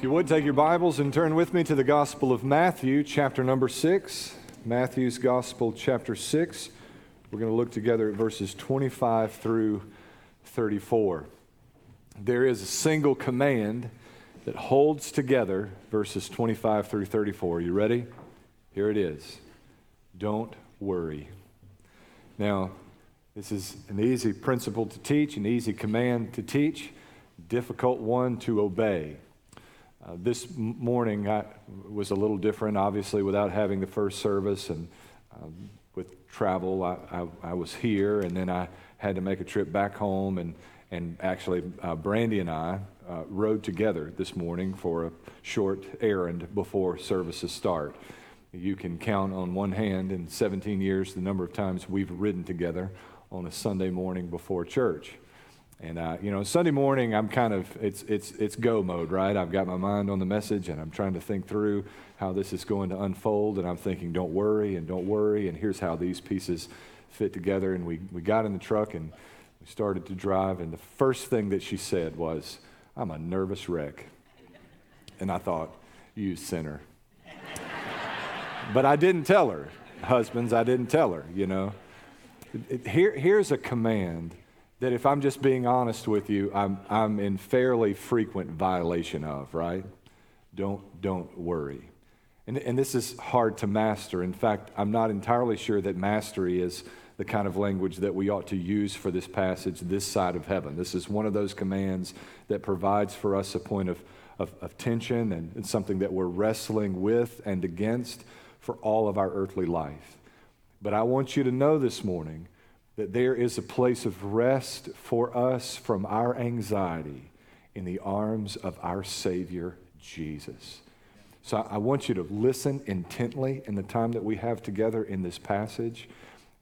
If you would take your Bibles and turn with me to the Gospel of Matthew, chapter number 6. Matthew's Gospel, chapter 6. We're going to look together at verses 25 through 34. There is a single command that holds together verses 25 through 34. You ready? Here it is Don't worry. Now, this is an easy principle to teach, an easy command to teach, difficult one to obey. Uh, this morning I, was a little different, obviously, without having the first service and um, with travel. I, I, I, was here, and then I had to make a trip back home. And, and actually, uh, Brandy and I uh, rode together this morning for a short errand before services start. You can count on one hand in 17 years the number of times we've ridden together on a Sunday morning before church. And uh, you know, Sunday morning, I'm kind of it's it's it's go mode, right? I've got my mind on the message, and I'm trying to think through how this is going to unfold. And I'm thinking, don't worry, and don't worry, and here's how these pieces fit together. And we we got in the truck and we started to drive. And the first thing that she said was, "I'm a nervous wreck," and I thought, "You sinner." but I didn't tell her, husbands. I didn't tell her. You know, here here's a command that if I'm just being honest with you, I'm, I'm in fairly frequent violation of, right? Don't, don't worry. And, and this is hard to master. In fact, I'm not entirely sure that mastery is the kind of language that we ought to use for this passage this side of heaven. This is one of those commands that provides for us a point of, of, of tension and, and something that we're wrestling with and against for all of our earthly life. But I want you to know this morning that there is a place of rest for us from our anxiety in the arms of our Savior, Jesus. So I want you to listen intently in the time that we have together in this passage.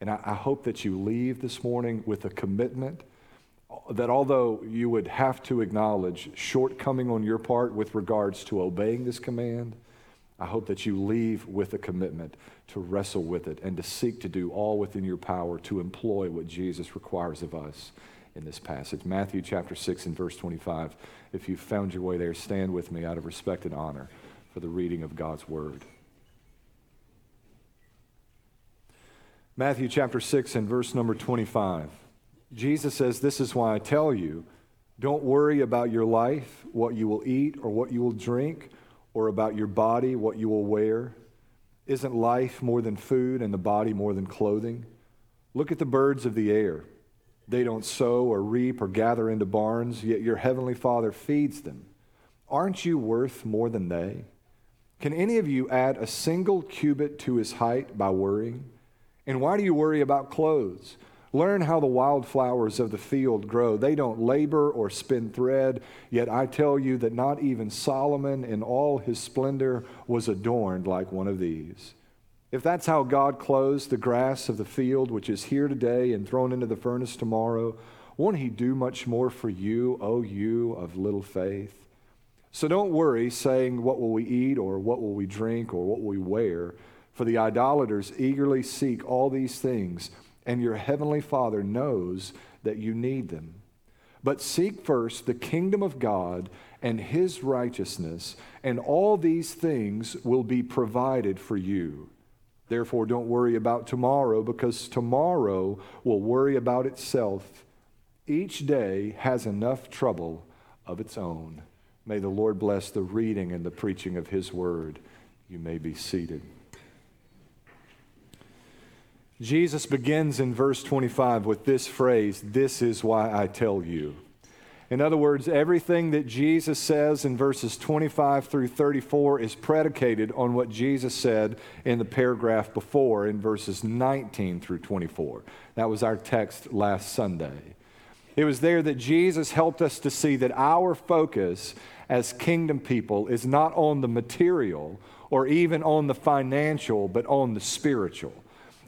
And I, hope that you leave this morning with a commitment that although you would have to acknowledge shortcoming on your part with regards to obeying this command, I hope that you leave with a commitment to wrestle with it and to seek to do all within your power to employ what Jesus requires of us in this passage. Matthew chapter 6 and verse 25. If you've found your way there, stand with me out of respect and honor for the reading of God's word. Matthew chapter 6 and verse number 25. Jesus says, This is why I tell you, don't worry about your life, what you will eat or what you will drink or about your body, what you will wear? Isn't life more than food and the body more than clothing? Look at the birds of the air. They don't sow or reap or gather into barns, yet your heavenly Father feeds them. Aren't you worth more than they? Can any of you add a single cubit to his height by worrying? And why do you worry about clothes? Learn how the wildflowers of the field grow. They don't labor or spin thread, yet I tell you that not even Solomon in all his splendor was adorned like one of these. If that's how God clothes the grass of the field, which is here today and thrown into the furnace tomorrow, won't he do much more for you, O you of little faith? So don't worry, saying, What will we eat, or what will we drink, or what will we wear? For the idolaters eagerly seek all these things and your heavenly Father knows that you need them. But seek first the kingdom of God and his righteousness, and all these things will be provided for you. Therefore, don't worry about tomorrow, because tomorrow will worry about itself. Each day has enough trouble of its own. May the Lord bless the reading and the preaching of his word. You may be seated. Jesus begins in verse 25 with this phrase, This is why I tell you. In other words, everything that Jesus says in verses 25 through 34 is predicated on what Jesus said in the paragraph before in verses 19 through 24. That was our text last Sunday. It was there that Jesus helped us to see that our focus as kingdom people is not on the material or even on the financial, but on the spiritual.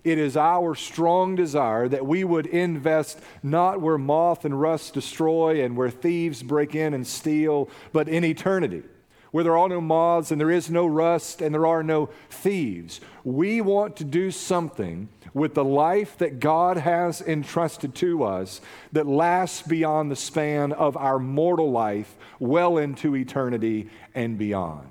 It is our strong desire that we would invest not where moth and rust destroy and where thieves break in and steal, but in eternity, where there are no moths and there is no rust and there are no thieves. We want to do something with the life that God has entrusted to us that lasts beyond the span of our mortal life, well into eternity and beyond.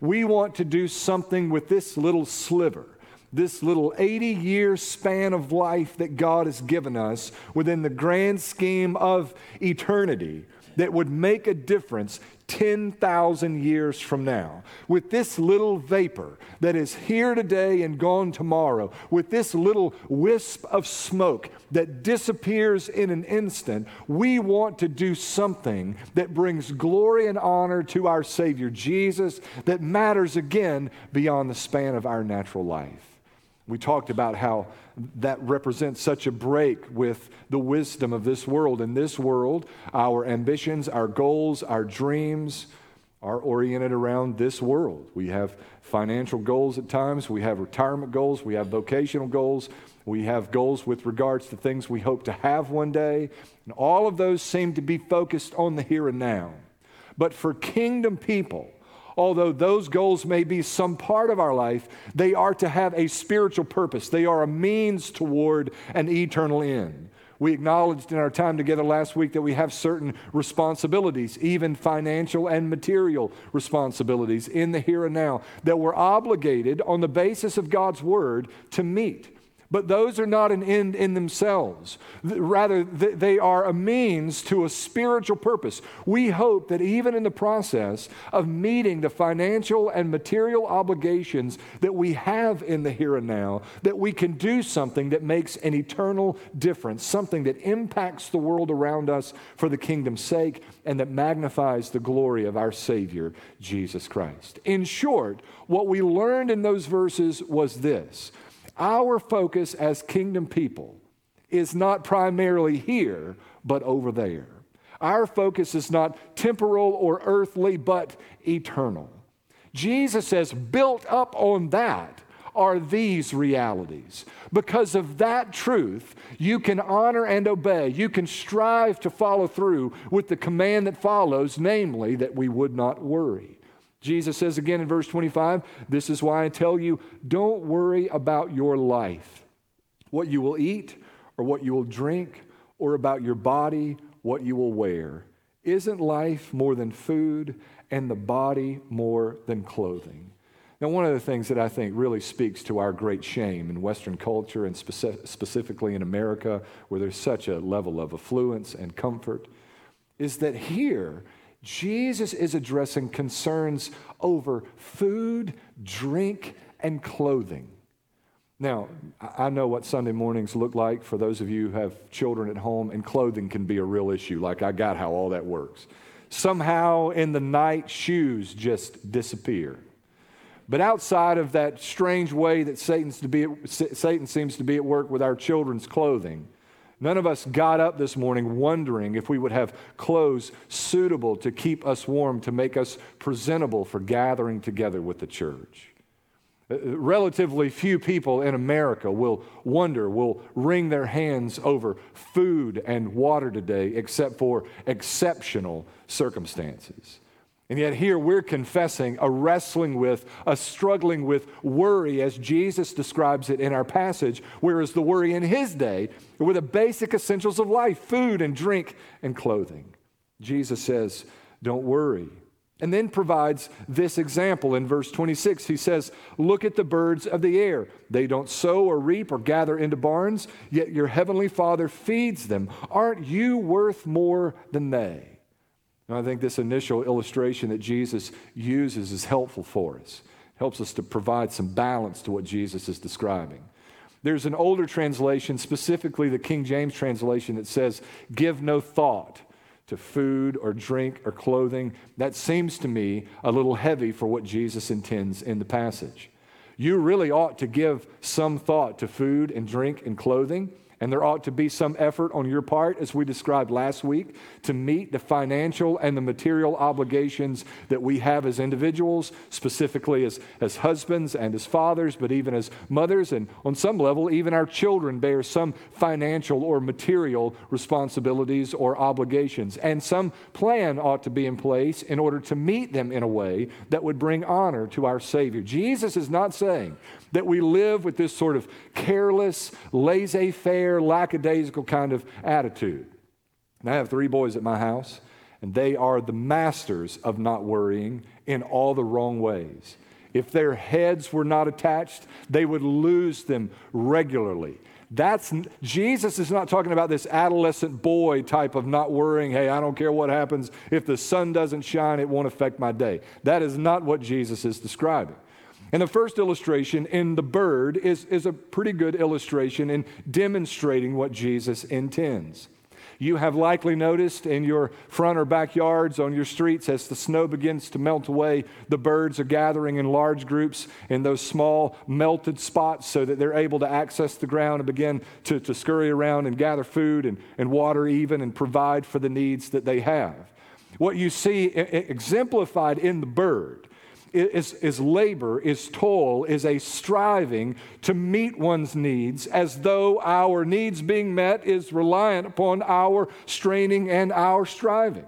We want to do something with this little sliver this little 80 year span of life that God has given us within the grand scheme of eternity that would make a difference 10,000 years from now. With this little vapor that is here today and gone tomorrow, with this little wisp of smoke that disappears in an instant, we want to do something that brings glory and honor to our Savior Jesus that matters again beyond the span of our natural life. We talked about how that represents such a break with the wisdom of this world. In this world, our ambitions, our goals, our dreams are oriented around this world. We have financial goals at times, we have retirement goals, we have vocational goals, we have goals with regards to things we hope to have one day. And all of those seem to be focused on the here and now. But for kingdom people, although those goals may be some part of our life, they are to have a spiritual purpose. They are a means toward an eternal end. We acknowledged in our time together last week that we have certain responsibilities, even financial and material responsibilities in the here and now, that we're obligated on the basis of God's word to meet. But those are not an end in themselves. Rather, they are a means to a spiritual purpose. We hope that even in the process of meeting the financial and material obligations that we have in the here and now, that we can do something that makes an eternal difference, something that impacts the world around us for the kingdom's sake and that magnifies the glory of our Savior, Jesus Christ. In short, what we learned in those verses was this our focus as kingdom people is not primarily here, but over there. Our focus is not temporal or earthly, but eternal. Jesus says, built up on that are these realities. Because of that truth, you can honor and obey. You can strive to follow through with the command that follows, namely, that we would not worry. Jesus says again in verse 25, This is why I tell you, don't worry about your life, what you will eat or what you will drink, or about your body, what you will wear. Isn't life more than food and the body more than clothing? Now, one of the things that I think really speaks to our great shame in Western culture and speci- specifically in America, where there's such a level of affluence and comfort, is that here Jesus is addressing concerns over food, drink, and clothing. Now, I know what Sunday mornings look like for those of you who have children at home, and clothing can be a real issue. Like, I got how all that works. Somehow in the night, shoes just disappear. But outside of that strange way that Satan's to be, Satan seems to be at work with our children's clothing, None of us got up this morning wondering if we would have clothes suitable to keep us warm, to make us presentable for gathering together with the church. Uh, relatively few people in America will wonder, will wring their hands over food and water today, except for exceptional circumstances. And yet, here we're confessing a wrestling with, a struggling with worry, as Jesus describes it in our passage, whereas the worry in his day were the basic essentials of life food and drink and clothing. Jesus says, Don't worry. And then provides this example in verse 26. He says, Look at the birds of the air. They don't sow or reap or gather into barns, yet your heavenly Father feeds them. Aren't you worth more than they? And I think this initial illustration that Jesus uses is helpful for us. It helps us to provide some balance to what Jesus is describing. There's an older translation, specifically the King James translation, that says, Give no thought to food or drink or clothing. That seems to me a little heavy for what Jesus intends in the passage. You really ought to give some thought to food and drink and clothing. And there ought to be some effort on your part, as we described last week, to meet the financial and the material obligations that we have as individuals, specifically as, as husbands and as fathers, but even as mothers. And on some level, even our children bear some financial or material responsibilities or obligations. And some plan ought to be in place in order to meet them in a way that would bring honor to our Savior. Jesus is not saying that we live with this sort of careless, laissez faire, lackadaisical kind of attitude. And I have three boys at my house, and they are the masters of not worrying in all the wrong ways. If their heads were not attached, they would lose them regularly. That's Jesus is not talking about this adolescent boy type of not worrying, hey, I don't care what happens. If the sun doesn't shine, it won't affect my day. That is not what Jesus is describing. And the first illustration in the bird is, is a pretty good illustration in demonstrating what Jesus intends. You have likely noticed in your front or backyards, on your streets, as the snow begins to melt away, the birds are gathering in large groups in those small melted spots so that they're able to access the ground and begin to, to scurry around and gather food and, and water, even, and provide for the needs that they have. What you see exemplified in the bird is, is labor, is toil, is a striving to meet one's needs as though our needs being met is reliant upon our straining and our striving.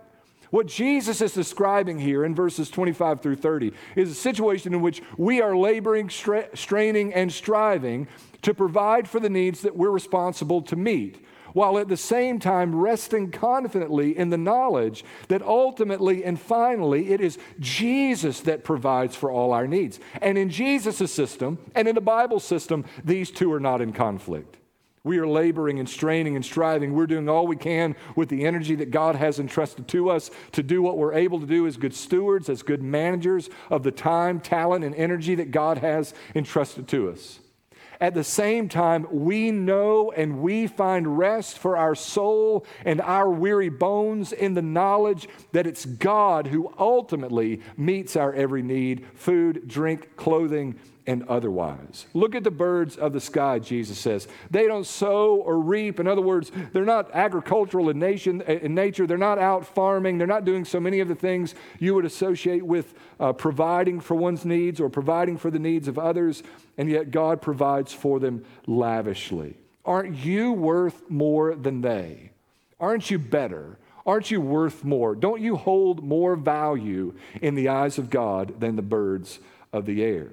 What Jesus is describing here in verses 25 through 30 is a situation in which we are laboring, stra- straining, and striving to provide for the needs that we're responsible to meet while at the same time resting confidently in the knowledge that ultimately and finally it is Jesus that provides for all our needs. And in Jesus' system and in the Bible system, these two are not in conflict. We are laboring and straining and striving. We're doing all we can with the energy that God has entrusted to us to do what we're able to do as good stewards, as good managers of the time, talent, and energy that God has entrusted to us. At the same time, we know and we find rest for our soul and our weary bones in the knowledge that it's God who ultimately meets our every need food, drink, clothing, and otherwise. Look at the birds of the sky, Jesus says. They don't sow or reap. In other words, they're not agricultural in, nation, in nature. They're not out farming. They're not doing so many of the things you would associate with uh, providing for one's needs or providing for the needs of others. And yet, God provides for them lavishly. Aren't you worth more than they? Aren't you better? Aren't you worth more? Don't you hold more value in the eyes of God than the birds of the air?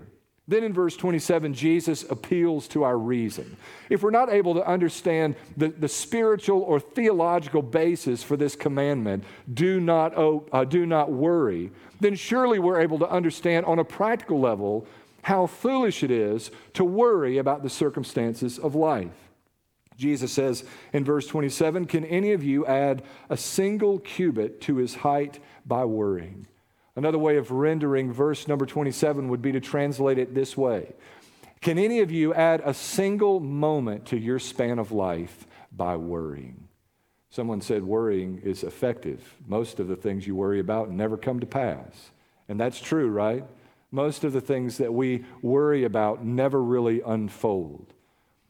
Then in verse 27, Jesus appeals to our reason. If we're not able to understand the, the spiritual or theological basis for this commandment, do not, oh, uh, do not worry, then surely we're able to understand on a practical level how foolish it is to worry about the circumstances of life. Jesus says in verse 27 Can any of you add a single cubit to his height by worrying? Another way of rendering verse number 27 would be to translate it this way Can any of you add a single moment to your span of life by worrying? Someone said worrying is effective. Most of the things you worry about never come to pass. And that's true, right? Most of the things that we worry about never really unfold.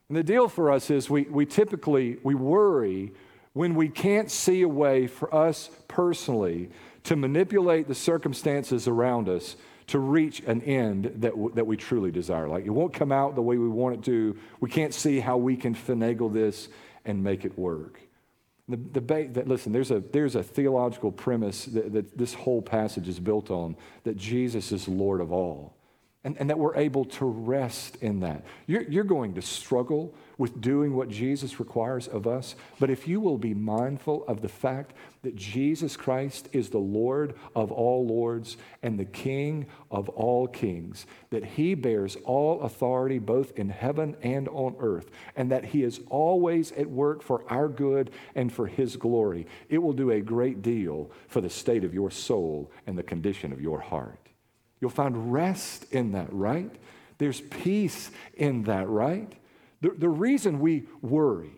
And the deal for us is we, we typically we worry when we can't see a way for us personally to manipulate the circumstances around us to reach an end that, w- that we truly desire. Like it won't come out the way we want it to. We can't see how we can finagle this and make it work. The debate that, listen, there's a, there's a theological premise that, that this whole passage is built on that Jesus is Lord of all and, and that we're able to rest in that. You're, you're going to struggle with doing what Jesus requires of us, but if you will be mindful of the fact that Jesus Christ is the Lord of all lords and the King of all kings, that he bears all authority both in heaven and on earth, and that he is always at work for our good and for his glory, it will do a great deal for the state of your soul and the condition of your heart. You'll find rest in that, right? There's peace in that, right? The, the reason we worry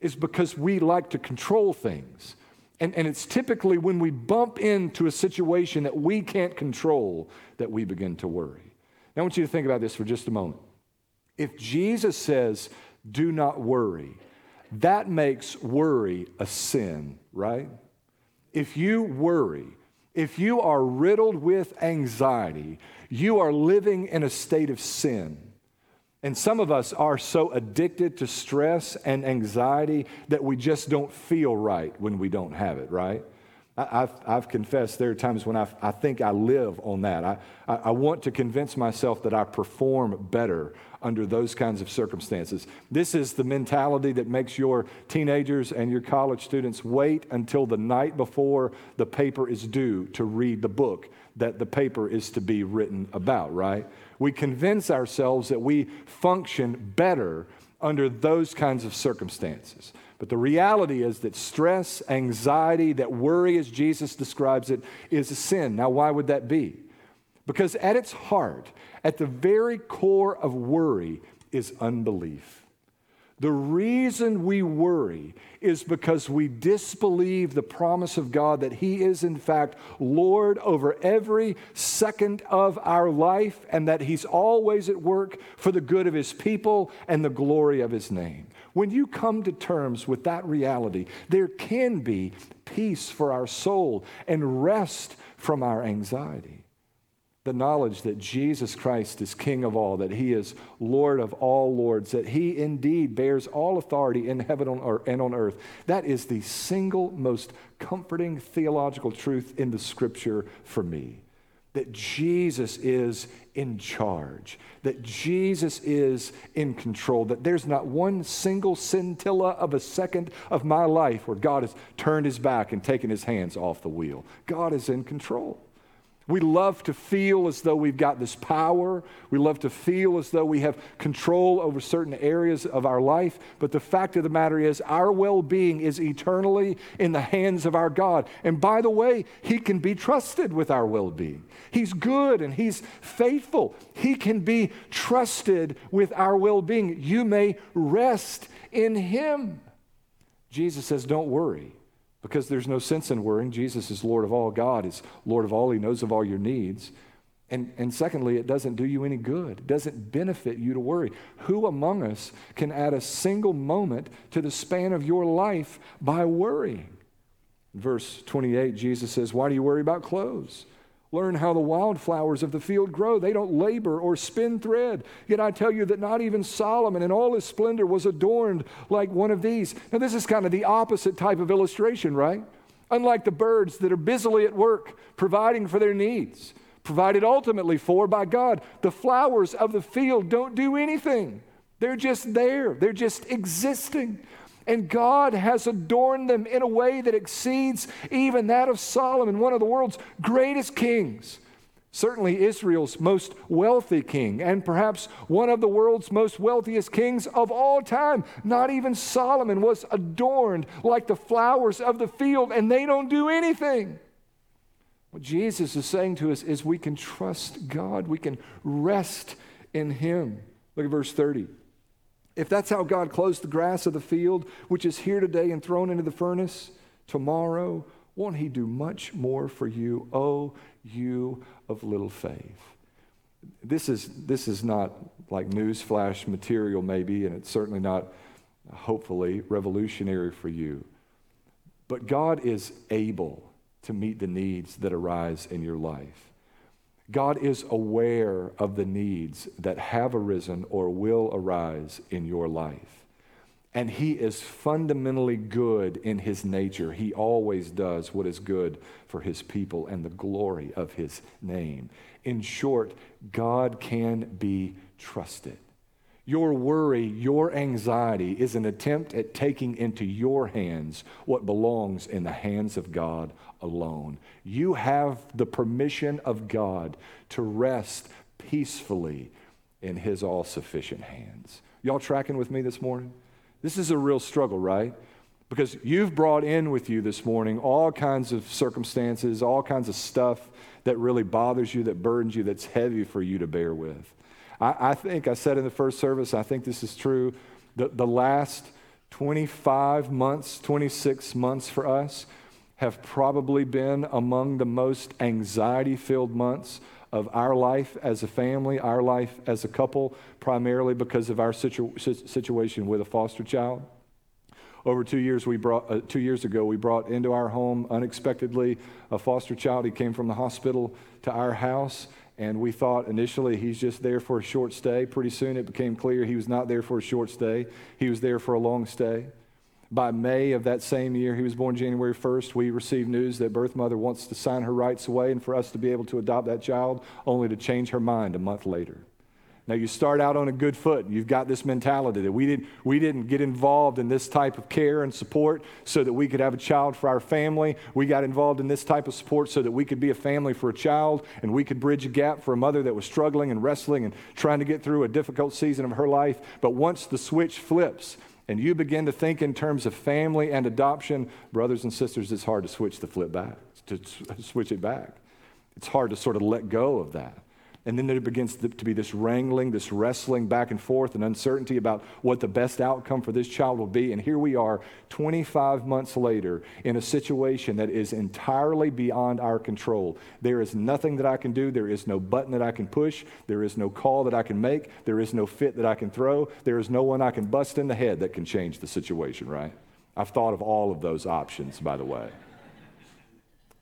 is because we like to control things. And, and it's typically when we bump into a situation that we can't control that we begin to worry. Now, I want you to think about this for just a moment. If Jesus says, do not worry, that makes worry a sin, right? If you worry, if you are riddled with anxiety, you are living in a state of sin. And some of us are so addicted to stress and anxiety that we just don't feel right when we don't have it, right? I've, I've confessed there are times when I, I think I live on that. I, I, I want to convince myself that I perform better under those kinds of circumstances. This is the mentality that makes your teenagers and your college students wait until the night before the paper is due to read the book that the paper is to be written about, right? We convince ourselves that we function better under those kinds of circumstances. But the reality is that stress, anxiety, that worry, as Jesus describes it, is a sin. Now, why would that be? Because at its heart, at the very core of worry, is unbelief. The reason we worry is because we disbelieve the promise of God that He is, in fact, Lord over every second of our life and that He's always at work for the good of His people and the glory of His name. When you come to terms with that reality, there can be peace for our soul and rest from our anxiety the knowledge that Jesus Christ is King of all, that He is Lord of all lords, that He indeed bears all authority in heaven and on earth. That is the single most comforting theological truth in the scripture for me. That Jesus is in charge, that Jesus is in control, that there's not one single scintilla of a second of my life where God has turned his back and taken his hands off the wheel. God is in control. We love to feel as though we've got this power. We love to feel as though we have control over certain areas of our life. But the fact of the matter is, our well being is eternally in the hands of our God. And by the way, He can be trusted with our well being. He's good and He's faithful. He can be trusted with our well being. You may rest in Him. Jesus says, Don't worry because there's no sense in worrying. Jesus is Lord of all, God is Lord of all, He knows of all your needs. And, and secondly, it doesn't do you any good. It doesn't benefit you to worry. Who among us can add a single moment to the span of your life by worrying? verse 28, Jesus says, Why do you worry about clothes? Learn how the wildflowers of the field grow. They don't labor or spin thread. Yet I tell you that not even Solomon in all his splendor was adorned like one of these. Now, this is kind of the opposite type of illustration, right? Unlike the birds that are busily at work providing for their needs, provided ultimately for by God, the flowers of the field don't do anything. They're just there, they're just existing. And God has adorned them in a way that exceeds even that of Solomon, one of the world's greatest kings. Certainly Israel's most wealthy king, and perhaps one of the world's most wealthiest kings of all time. Not even Solomon was adorned like the flowers of the field, and they don't do anything. What Jesus is saying to us is we can trust God, we can rest in Him. Look at verse 30. If that's how God clothes the grass of the field, which is here today and thrown into the furnace, tomorrow, won't He do much more for you, oh, you of little faith? This is, this is not like newsflash material, maybe, and it's certainly not, hopefully, revolutionary for you. But God is able to meet the needs that arise in your life. God is aware of the needs that have arisen or will arise in your life. And He is fundamentally good in His nature. He always does what is good for His people and the glory of His name. In short, God can be trusted. Your worry, your anxiety is an attempt at taking into your hands what belongs in the hands of God alone. You have the permission of God to rest peacefully in His all sufficient hands. Y'all tracking with me this morning? This is a real struggle, right? Because you've brought in with you this morning all kinds of circumstances, all kinds of stuff that really bothers you, that burdens you, that's heavy for you to bear with. I, I think, I said in the first service, I think this is true. The, the last 25 months, 26 months for us have probably been among the most anxiety filled months of our life as a family, our life as a couple, primarily because of our situ- situation with a foster child. Over two years, we brought, uh, two years ago, we brought into our home unexpectedly a foster child. He came from the hospital to our house, and we thought initially he's just there for a short stay. Pretty soon it became clear he was not there for a short stay, he was there for a long stay. By May of that same year, he was born January 1st, we received news that birth mother wants to sign her rights away and for us to be able to adopt that child, only to change her mind a month later. Now, you start out on a good foot. You've got this mentality that we, did, we didn't get involved in this type of care and support so that we could have a child for our family. We got involved in this type of support so that we could be a family for a child and we could bridge a gap for a mother that was struggling and wrestling and trying to get through a difficult season of her life. But once the switch flips, and you begin to think in terms of family and adoption, brothers and sisters, it's hard to switch the flip back, to switch it back. It's hard to sort of let go of that. And then there begins to be this wrangling, this wrestling back and forth, and uncertainty about what the best outcome for this child will be. And here we are, 25 months later, in a situation that is entirely beyond our control. There is nothing that I can do. There is no button that I can push. There is no call that I can make. There is no fit that I can throw. There is no one I can bust in the head that can change the situation, right? I've thought of all of those options, by the way.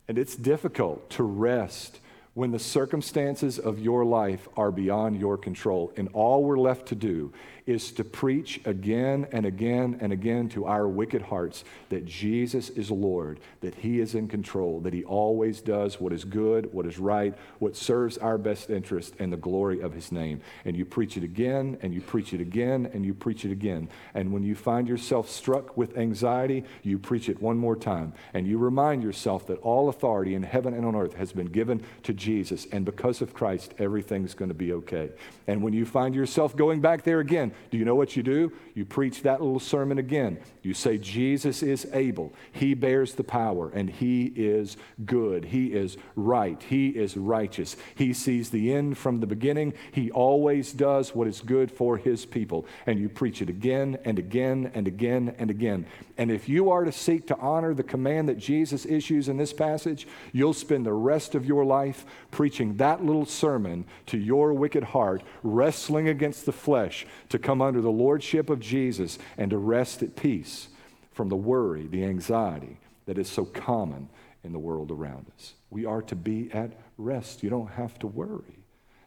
And it's difficult to rest when the circumstances of your life are beyond your control, and all we're left to do is to preach again and again and again to our wicked hearts that Jesus is Lord, that He is in control, that He always does what is good, what is right, what serves our best interest and the glory of His name. And you preach it again, and you preach it again, and you preach it again. And when you find yourself struck with anxiety, you preach it one more time. And you remind yourself that all authority in heaven and on earth has been given to Jesus. And because of Christ, everything's going to be okay. And when you find yourself going back there again, do you know what you do? You preach that little sermon again. You say, Jesus is able. He bears the power, and He is good. He is right. He is righteous. He sees the end from the beginning. He always does what is good for His people. And you preach it again and again and again and again. And if you are to seek to honor the command that Jesus issues in this passage, you'll spend the rest of your life preaching that little sermon to your wicked heart, wrestling against the flesh to come under the lordship of Jesus and to rest at peace from the worry, the anxiety that is so common in the world around us. We are to be at rest. You don't have to worry.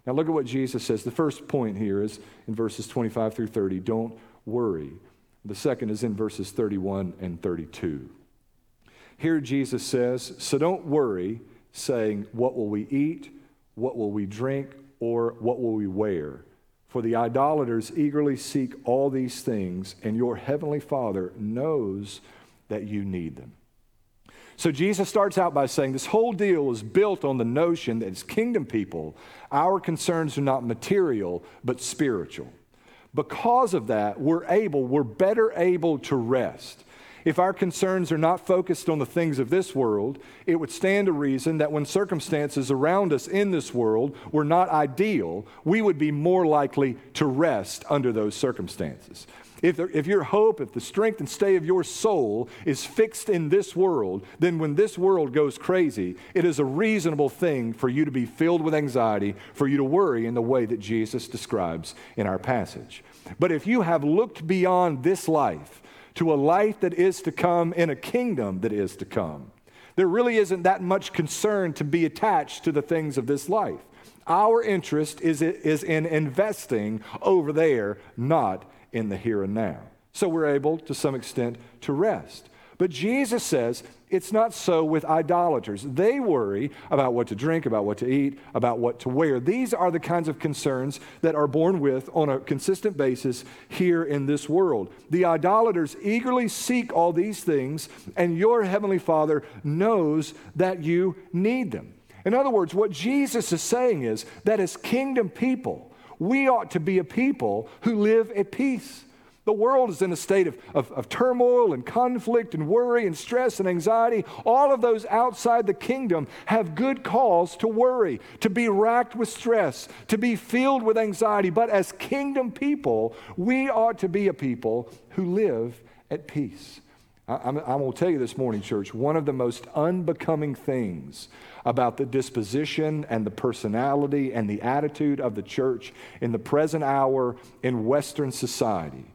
Now, look at what Jesus says. The first point here is in verses 25 through 30 don't worry. The second is in verses 31 and 32. Here, Jesus says, So don't worry, saying, What will we eat? What will we drink? Or what will we wear? For the idolaters eagerly seek all these things, and your heavenly Father knows that you need them. So Jesus starts out by saying this whole deal is built on the notion that as kingdom people, our concerns are not material, but spiritual. Because of that, we're able, we're better able to rest. If our concerns are not focused on the things of this world, it would stand to reason that when circumstances around us in this world were not ideal, we would be more likely to rest under those circumstances. If, there, if your hope, if the strength and stay of your soul is fixed in this world, then when this world goes crazy, it is a reasonable thing for you to be filled with anxiety, for you to worry in the way that Jesus describes in our passage. But if you have looked beyond this life, to a life that is to come in a kingdom that is to come. There really isn't that much concern to be attached to the things of this life. Our interest is, is in investing over there, not in the here and now. So we're able, to some extent, to rest. But Jesus says it's not so with idolaters. They worry about what to drink, about what to eat, about what to wear. These are the kinds of concerns that are borne with on a consistent basis here in this world. The idolaters eagerly seek all these things, and your heavenly Father knows that you need them. In other words, what Jesus is saying is that as kingdom people, we ought to be a people who live at peace the world is in a state of, of, of, turmoil and conflict and worry and stress and anxiety. All of those outside the kingdom have good cause to worry, to be racked with stress, to be filled with anxiety. But as kingdom people, we ought to be a people who live at peace. I, to tell you this morning, church, one of the most unbecoming things about the disposition and the personality and the attitude of the church in the present hour in Western society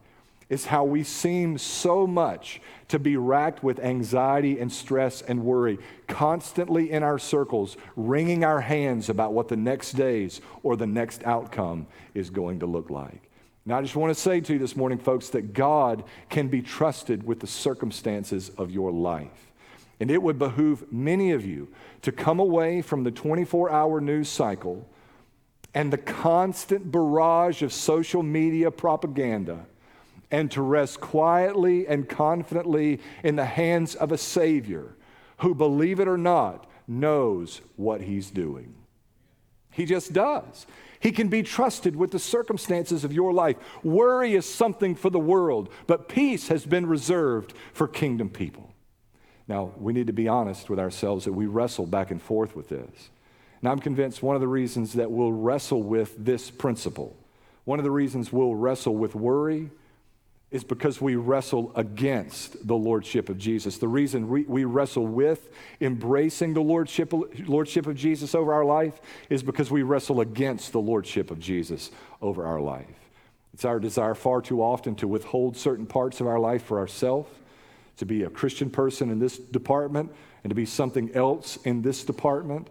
is how we seem so much to be racked with anxiety and stress and worry, constantly in our circles, wringing our hands about what the next days or the next outcome is going to look like. Now, I just want to say to you this morning, folks, that God can be trusted with the circumstances of your life. And it would behoove many of you to come away from the 24 hour news cycle and the constant barrage of social media propaganda and to rest quietly and confidently in the hands of a Savior who, believe it or not, knows what He's doing. He just does. He can be trusted with the circumstances of your life. Worry is something for the world, but peace has been reserved for kingdom people. Now, we need to be honest with ourselves that we wrestle back and forth with this. And I'm convinced one of the reasons that we'll wrestle with this principle, one of the reasons we'll wrestle with worry is because we wrestle against the lordship of Jesus. The reason we, we wrestle with embracing the lordship, lordship of Jesus over our life is because we wrestle against the lordship of Jesus over our life. It's our desire far too often to withhold certain parts of our life for ourselves, to be a Christian person in this department, and to be something else in this department.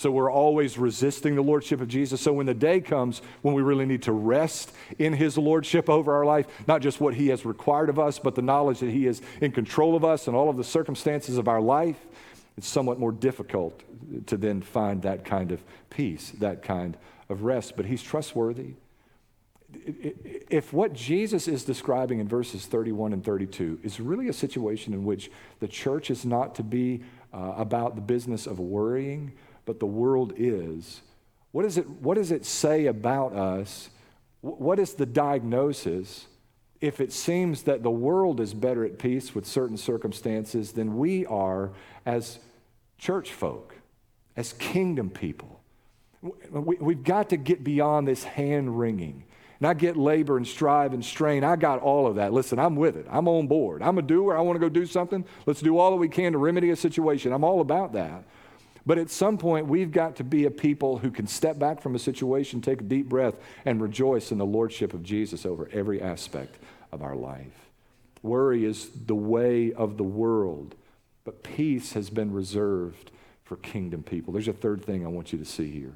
So we're always resisting the lordship of Jesus. So when the day comes when we really need to rest in his lordship over our life, not just what he has required of us, but the knowledge that he is in control of us and all of the circumstances of our life, it's somewhat more difficult to then find that kind of peace, that kind of rest. But he's trustworthy. If what Jesus is describing in verses 31 and 32 is really a situation in which the church is not to be uh, about the business of worrying, but the world is. What, is it, what does it say about us? What is the diagnosis if it seems that the world is better at peace with certain circumstances than we are as church folk, as kingdom people? We, have got to get beyond this hand wringing. And I get labor and strive and strain. I got all of that. Listen, I'm with it. I'm on board. I'm a doer. I want to go do something. Let's do all that we can to remedy a situation. I'm all about that. But at some point, we've got to be a people who can step back from a situation, take a deep breath, and rejoice in the Lordship of Jesus over every aspect of our life. Worry is the way of the world, but peace has been reserved for kingdom people. There's a third thing I want you to see here.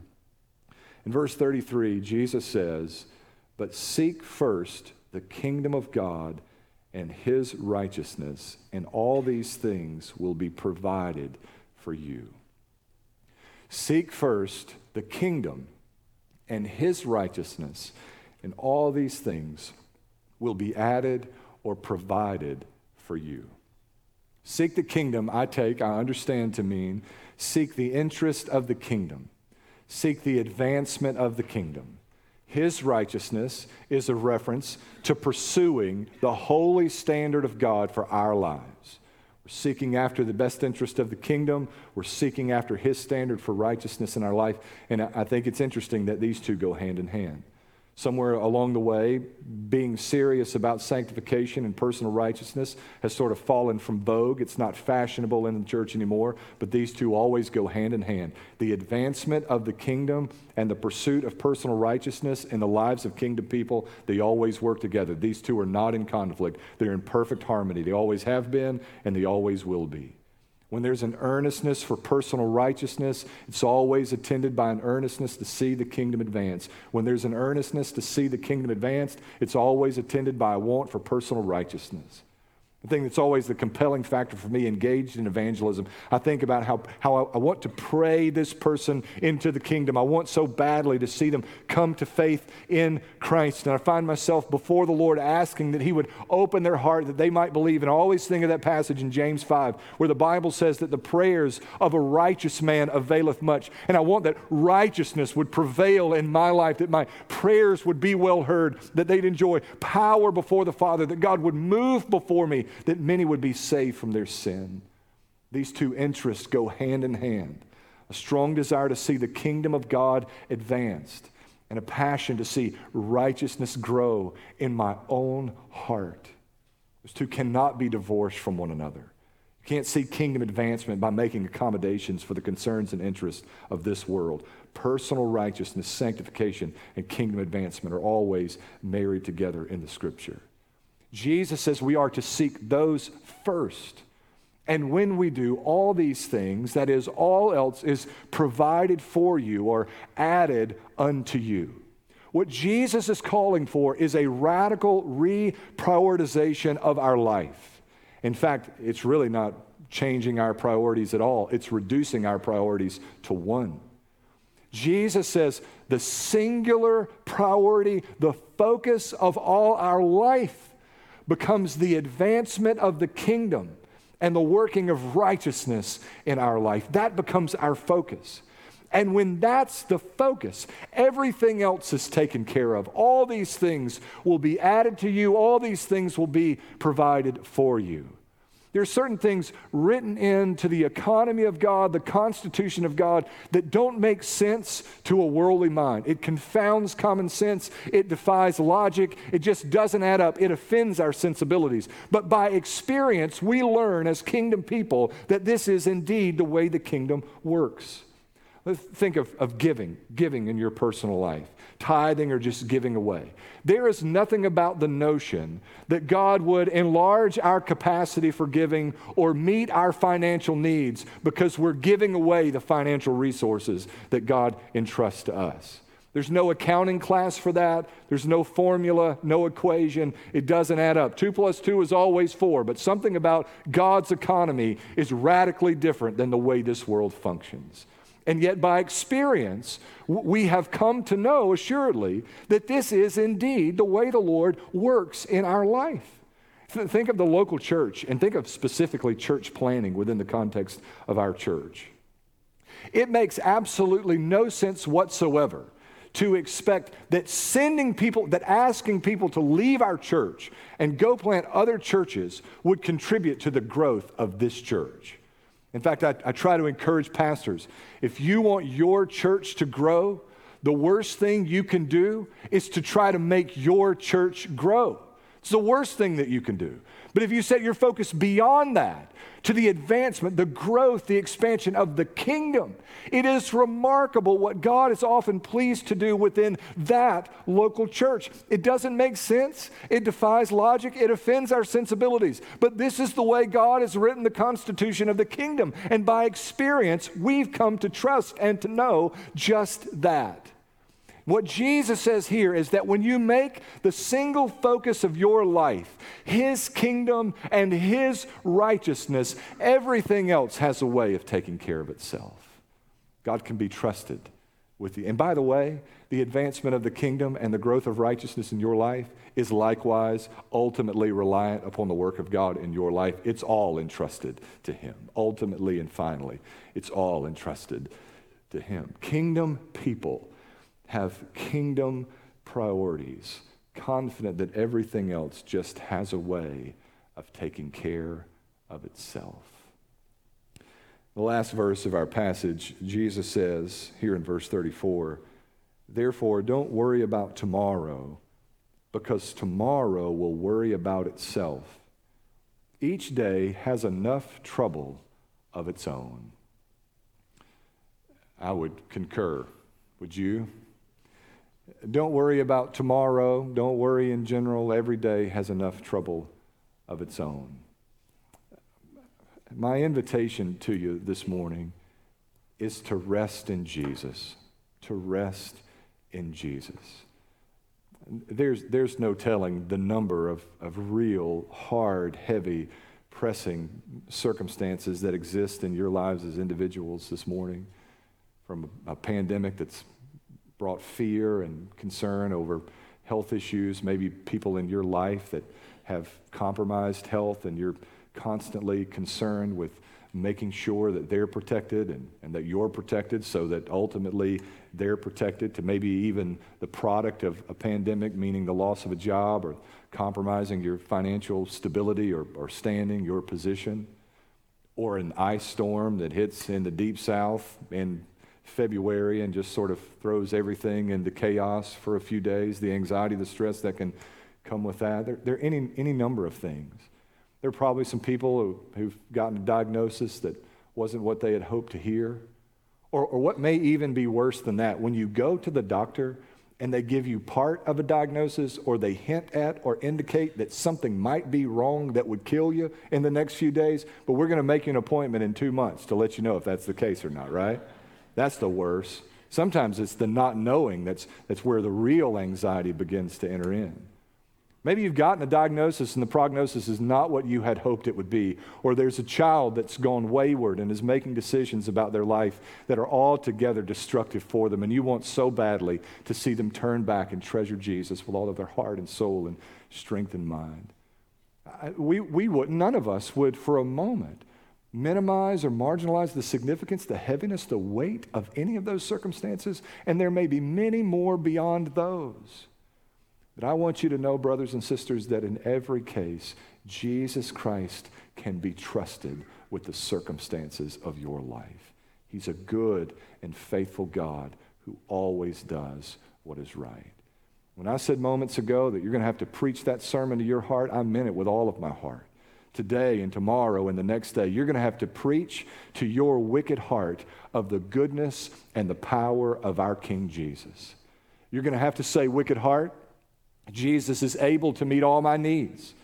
In verse 33, Jesus says, But seek first the kingdom of God and his righteousness, and all these things will be provided for you. Seek first the kingdom and his righteousness, and all these things will be added or provided for you. Seek the kingdom, I take, I understand to mean seek the interest of the kingdom, seek the advancement of the kingdom. His righteousness is a reference to pursuing the holy standard of God for our lives. We're seeking after the best interest of the kingdom. We're seeking after His standard for righteousness in our life. And I think it's interesting that these two go hand in hand somewhere along the way, being serious about sanctification and personal righteousness has sort of fallen from vogue. It's not fashionable in the church anymore, but these two always go hand in hand. The advancement of the kingdom and the pursuit of personal righteousness in the lives of kingdom people, they always work together. These two are not in conflict, they're in perfect harmony. They always have been, and they always will be. When there's an earnestness for personal righteousness, it's always attended by an earnestness to see the kingdom advance. When there's an earnestness to see the kingdom advanced, it's always attended by a want for personal righteousness. The thing that's always the compelling factor for me engaged in evangelism, I think about how, how I, I, want to pray this person into the kingdom. I want so badly to see them come to faith in Christ. And I find myself before the Lord asking that He would open their heart that they might believe. And I always think of that passage in James 5 where the Bible says that the prayers of a righteous man availeth much. And I want that righteousness would prevail in my life, that my prayers would be well heard, that they'd enjoy power before the Father, that God would move before me that many would be saved from their sin. These two interests go hand in hand a strong desire to see the kingdom of God advanced, and a passion to see righteousness grow in my own heart. Those two cannot be divorced from one another. You can't see kingdom advancement by making accommodations for the concerns and interests of this world. Personal righteousness, sanctification, and kingdom advancement are always married together in the scripture. Jesus says we are to seek those first. And when we do all these things, that is, all else is provided for you or added unto you. What Jesus is calling for is a radical reprioritization of our life. In fact, it's really not changing our priorities at all, it's reducing our priorities to one. Jesus says the singular priority, the focus of all our life, becomes the advancement of the kingdom and the working of righteousness in our life. That becomes our focus. And when that's the focus, everything else is taken care of. All these things will be added to you, all these things will be provided for you. There are certain things written into the economy of God, the constitution of God, that don't make sense to a worldly mind. It confounds common sense, it defies logic, it just doesn't add up, it offends our sensibilities. But by experience, we learn as kingdom people that this is indeed the way the kingdom works. Think of, of giving, giving in your personal life, tithing or just giving away. There is nothing about the notion that God would enlarge our capacity for giving or meet our financial needs because we're giving away the financial resources that God entrusts to us. There's no accounting class for that. There's no formula, no equation. It doesn't add up. Two plus two is always four, but something about God's economy is radically different than the way this world functions. And yet, by experience, we have come to know assuredly that this is indeed the way the Lord works in our life. Think of the local church and think of specifically church planting within the context of our church. It makes absolutely no sense whatsoever to expect that sending people, that asking people to leave our church and go plant other churches would contribute to the growth of this church. In fact, I, I try to encourage pastors if you want your church to grow, the worst thing you can do is to try to make your church grow. It's the worst thing that you can do. But if you set your focus beyond that to the advancement, the growth, the expansion of the kingdom, it is remarkable what God is often pleased to do within that local church. It doesn't make sense, it defies logic, it offends our sensibilities. But this is the way God has written the constitution of the kingdom. And by experience, we've come to trust and to know just that. What Jesus says here is that when you make the single focus of your life His kingdom and His righteousness, everything else has a way of taking care of itself. God can be trusted with you. And by the way, the advancement of the kingdom and the growth of righteousness in your life is likewise ultimately reliant upon the work of God in your life. It's all entrusted to Him. Ultimately and finally, it's all entrusted to Him. Kingdom people have kingdom priorities, confident that everything else just has a way of taking care of itself. The last verse of our passage, Jesus says here in verse 34 Therefore, don't worry about tomorrow, because tomorrow will worry about itself. Each day has enough trouble of its own. I would concur. Would you? Don't worry about tomorrow. Don't worry in general. Every day has enough trouble of its own. My invitation to you this morning is to rest in Jesus, to rest in Jesus. There's, there's no telling the number of, of real, hard, heavy, pressing circumstances that exist in your lives as individuals this morning from a, a pandemic that's brought fear and concern over health issues, maybe people in your life that have compromised health, and you're constantly concerned with making sure that they're protected and, and that you're protected so that ultimately they're protected to maybe even the product of a pandemic, meaning the loss of a job or compromising your financial stability or, or standing, your position, or an ice storm that hits in the deep south and February and just sort of throws everything into chaos for a few days, the anxiety, the stress that can come with that. There, there are any, any number of things. There are probably some people who, who've gotten a diagnosis that wasn't what they had hoped to hear. Or, or what may even be worse than that, when you go to the doctor and they give you part of a diagnosis or they hint at or indicate that something might be wrong that would kill you in the next few days, but we're going to make you an appointment in two months to let you know if that's the case or not, right? That's the worst. Sometimes it's the not knowing that's, that's where the real anxiety begins to enter in. Maybe you've gotten a diagnosis and the prognosis is not what you had hoped it would be. Or there's a child that's gone wayward and is making decisions about their life that are altogether destructive for them. And you want so badly to see them turn back and treasure Jesus with all of their heart and soul and strength and mind. We, we wouldn't, none of us would for a moment minimize or marginalize the significance, the heaviness, the weight of any of those circumstances. And there may be many more beyond those. But I want you to know, brothers and sisters, that in every case, Jesus Christ can be trusted with the circumstances of your life. He's a good and faithful God who always does what is right. When I said moments ago that you're going to have to preach that sermon to your heart, I meant it with all of my heart. Today and tomorrow and the next day, you're going to have to preach to your wicked heart of the goodness and the power of our King Jesus. You're going to have to say, Wicked heart, Jesus is able to meet all my needs.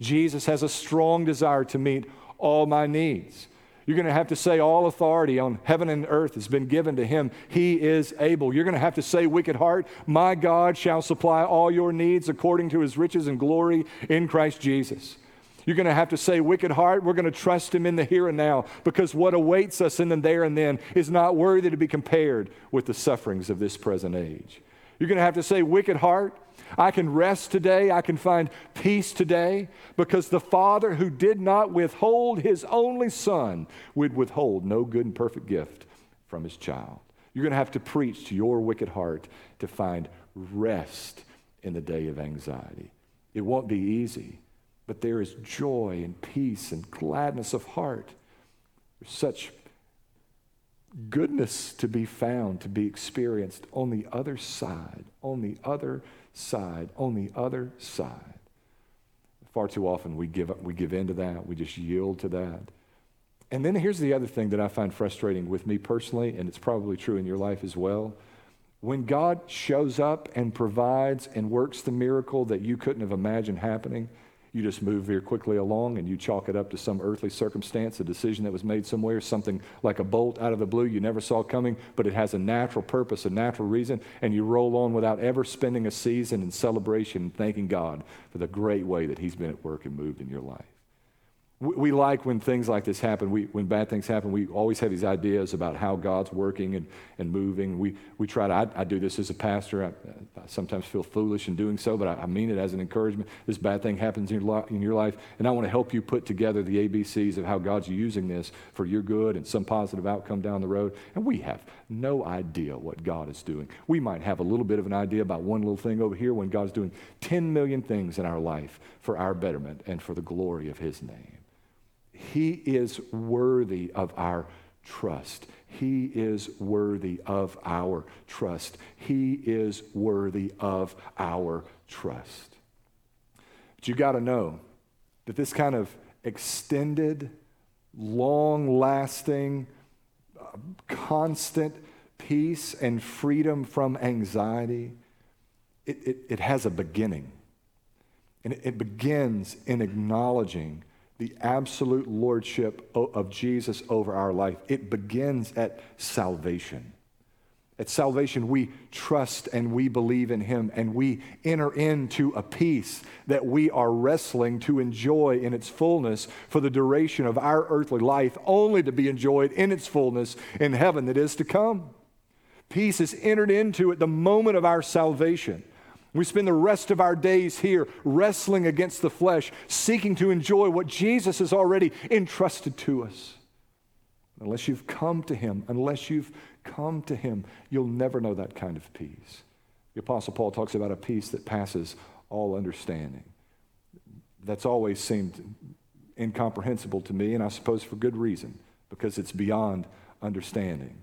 Jesus has a strong desire to meet all my needs. You're going to have to say, All authority on heaven and earth has been given to him. He is able. You're going to have to say, Wicked heart, my God shall supply all your needs according to his riches and glory in Christ Jesus. You're going to have to say, Wicked heart, we're going to trust him in the here and now because what awaits us in the there and then is not worthy to be compared with the sufferings of this present age. You're going to have to say, Wicked heart, I can rest today. I can find peace today because the Father who did not withhold his only Son would withhold no good and perfect gift from his child. You're going to have to preach to your wicked heart to find rest in the day of anxiety. It won't be easy, but there is joy and peace and gladness of heart. There's such goodness to be found, to be experienced on the other side, on the other side, on the other side. Far too often we give, up, we give in to that, we just yield to that. And then here's the other thing that I find frustrating with me personally, and it's probably true in your life as well. When God shows up and provides and works the miracle that you couldn't have imagined happening, you just move very quickly along and you chalk it up to some earthly circumstance, a decision that was made somewhere, something like a bolt out of the blue you never saw coming, but it has a natural purpose, a natural reason, and you roll on without ever spending a season in celebration and thanking God for the great way that He's been at work and moved in your life. We, we like when things like this happen. We, when bad things happen, we always have these ideas about how God's working and, and moving. We, we try to, I, I do this as a pastor. I, I, sometimes feel foolish in doing so, but I, I, mean it as an encouragement. This bad thing happens in your, in your life, and I want to help you put together the ABCs of how God's using this for your good and some positive outcome down the road. And we have no idea what God is doing. We might have a little bit of an idea about one little thing over here when God's doing 10 million things in our life for our betterment and for the glory of His name. He is worthy of our trust. He is worthy of our trust. He is worthy of our trust. But you got to know that this kind of extended, long lasting, uh, constant peace and freedom from anxiety, it, it, it has a beginning. And it, it begins in acknowledging the absolute lordship of Jesus over our life. It begins at salvation. At salvation, we trust and we believe in Him, and we enter into a peace that we are wrestling to enjoy in its fullness for the duration of our earthly life, only to be enjoyed in its fullness in heaven that is to come. Peace is entered into at the moment of our salvation. We spend the rest of our days here wrestling against the flesh, seeking to enjoy what Jesus has already entrusted to us. Unless you've come to Him, unless you've come to Him, you'll never know that kind of peace. The Apostle Paul talks about a peace that passes all understanding. That's always seemed incomprehensible to me, and I suppose for good reason, because it's beyond understanding.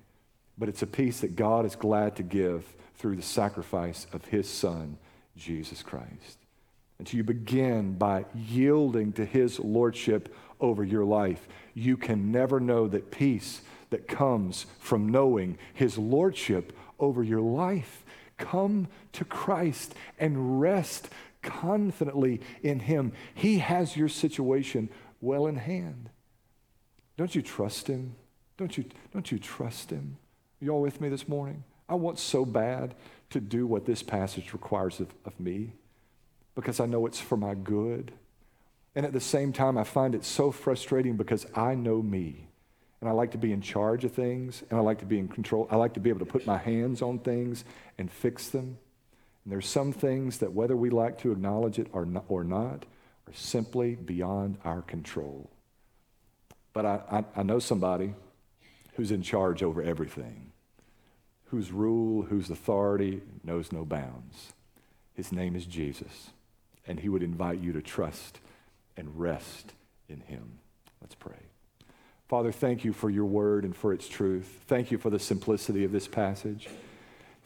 But it's a peace that God is glad to give through the sacrifice of his son, Jesus Christ. And so you begin by yielding to his lordship over your life. You can never know that peace that comes from knowing his lordship over your life Come to Christ and rest confidently in Him. He has your situation well in hand. Don't you trust Him? Don't you, don't you trust Him? Are you all with me this morning? I want so bad to do what this passage requires of, of me because I know it's for my good. And at the same time, I find it so frustrating because I know me. And I like to be in charge of things, and I like to be in control. I like to be able to put my hands on things and fix them. And there's some things that, whether we like to acknowledge it or not, or not are simply beyond our control. But I, I, I know somebody who's in charge over everything, whose rule, whose authority knows no bounds. His name is Jesus, and he would invite you to trust and rest in him. Let's pray. Father, thank you for your word and for its truth. Thank you for the simplicity of this passage.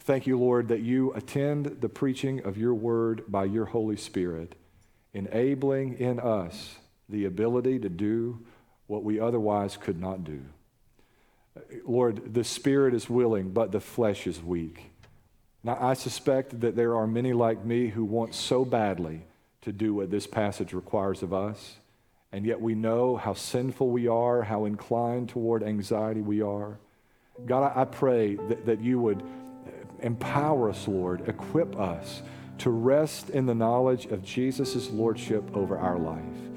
Thank you, Lord, that you attend the preaching of your word by your Holy Spirit, enabling in us the ability to do what we otherwise could not do. Lord, the spirit is willing, but the flesh is weak. Now, I suspect that there are many like me who want so badly to do what this passage requires of us, and yet we know how sinful we are, how inclined toward anxiety we are. God, I pray that, that you would uh, empower us, Lord, equip us to rest in the knowledge of Jesus' lordship over our life.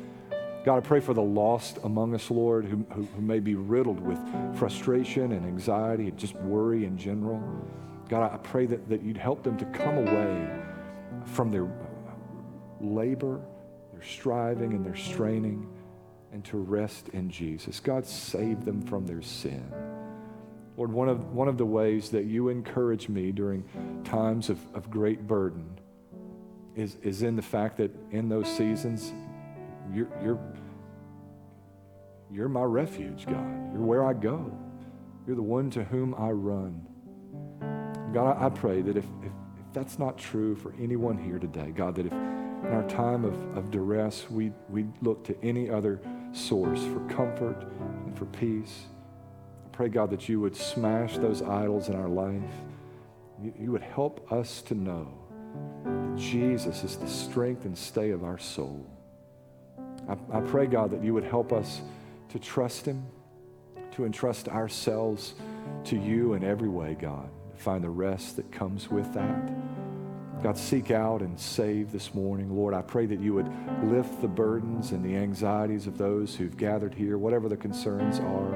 God, I pray for the lost among us, Lord, who, who, who, may be riddled with frustration and anxiety and just worry in general. God, I pray that, that you'd help them to come away from their labor, their striving, and their straining, and to rest in Jesus. God, save them from their sin. Lord, one of, one of the ways that you encourage me during times of, of great burden is, is in the fact that in those seasons, you're, you're, you're my refuge, God. You're where I go. You're the one to whom I run. God, I, I pray that if, if, if, that's not true for anyone here today, God, that if in our time of, of duress we, we look to any other source for comfort and for peace, I pray, God, that you would smash those idols in our life. You, you would help us to know that Jesus is the strength and stay of our soul. I, I pray, God, that you would help us to trust Him, to entrust ourselves to you in every way, God, to find the rest that comes with that. God, seek out and save this morning. Lord, I pray that you would lift the burdens and the anxieties of those who've gathered here, whatever the concerns are,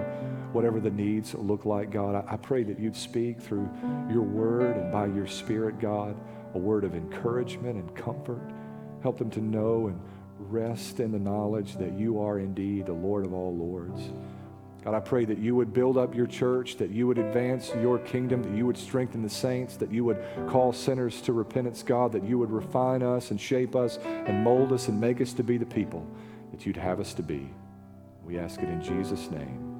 whatever the needs look like, God. I pray that you'd speak through your word and by your spirit, God, a word of encouragement and comfort. Help them to know and rest in the knowledge that you are indeed the Lord of all lords. God, I pray that you would build up your church, that you would advance your kingdom, that you would strengthen the saints, that you would call sinners to repentance, God, that you would refine us and shape us and mold us and make us to be the people that you'd have us to be. We ask it in Jesus' name.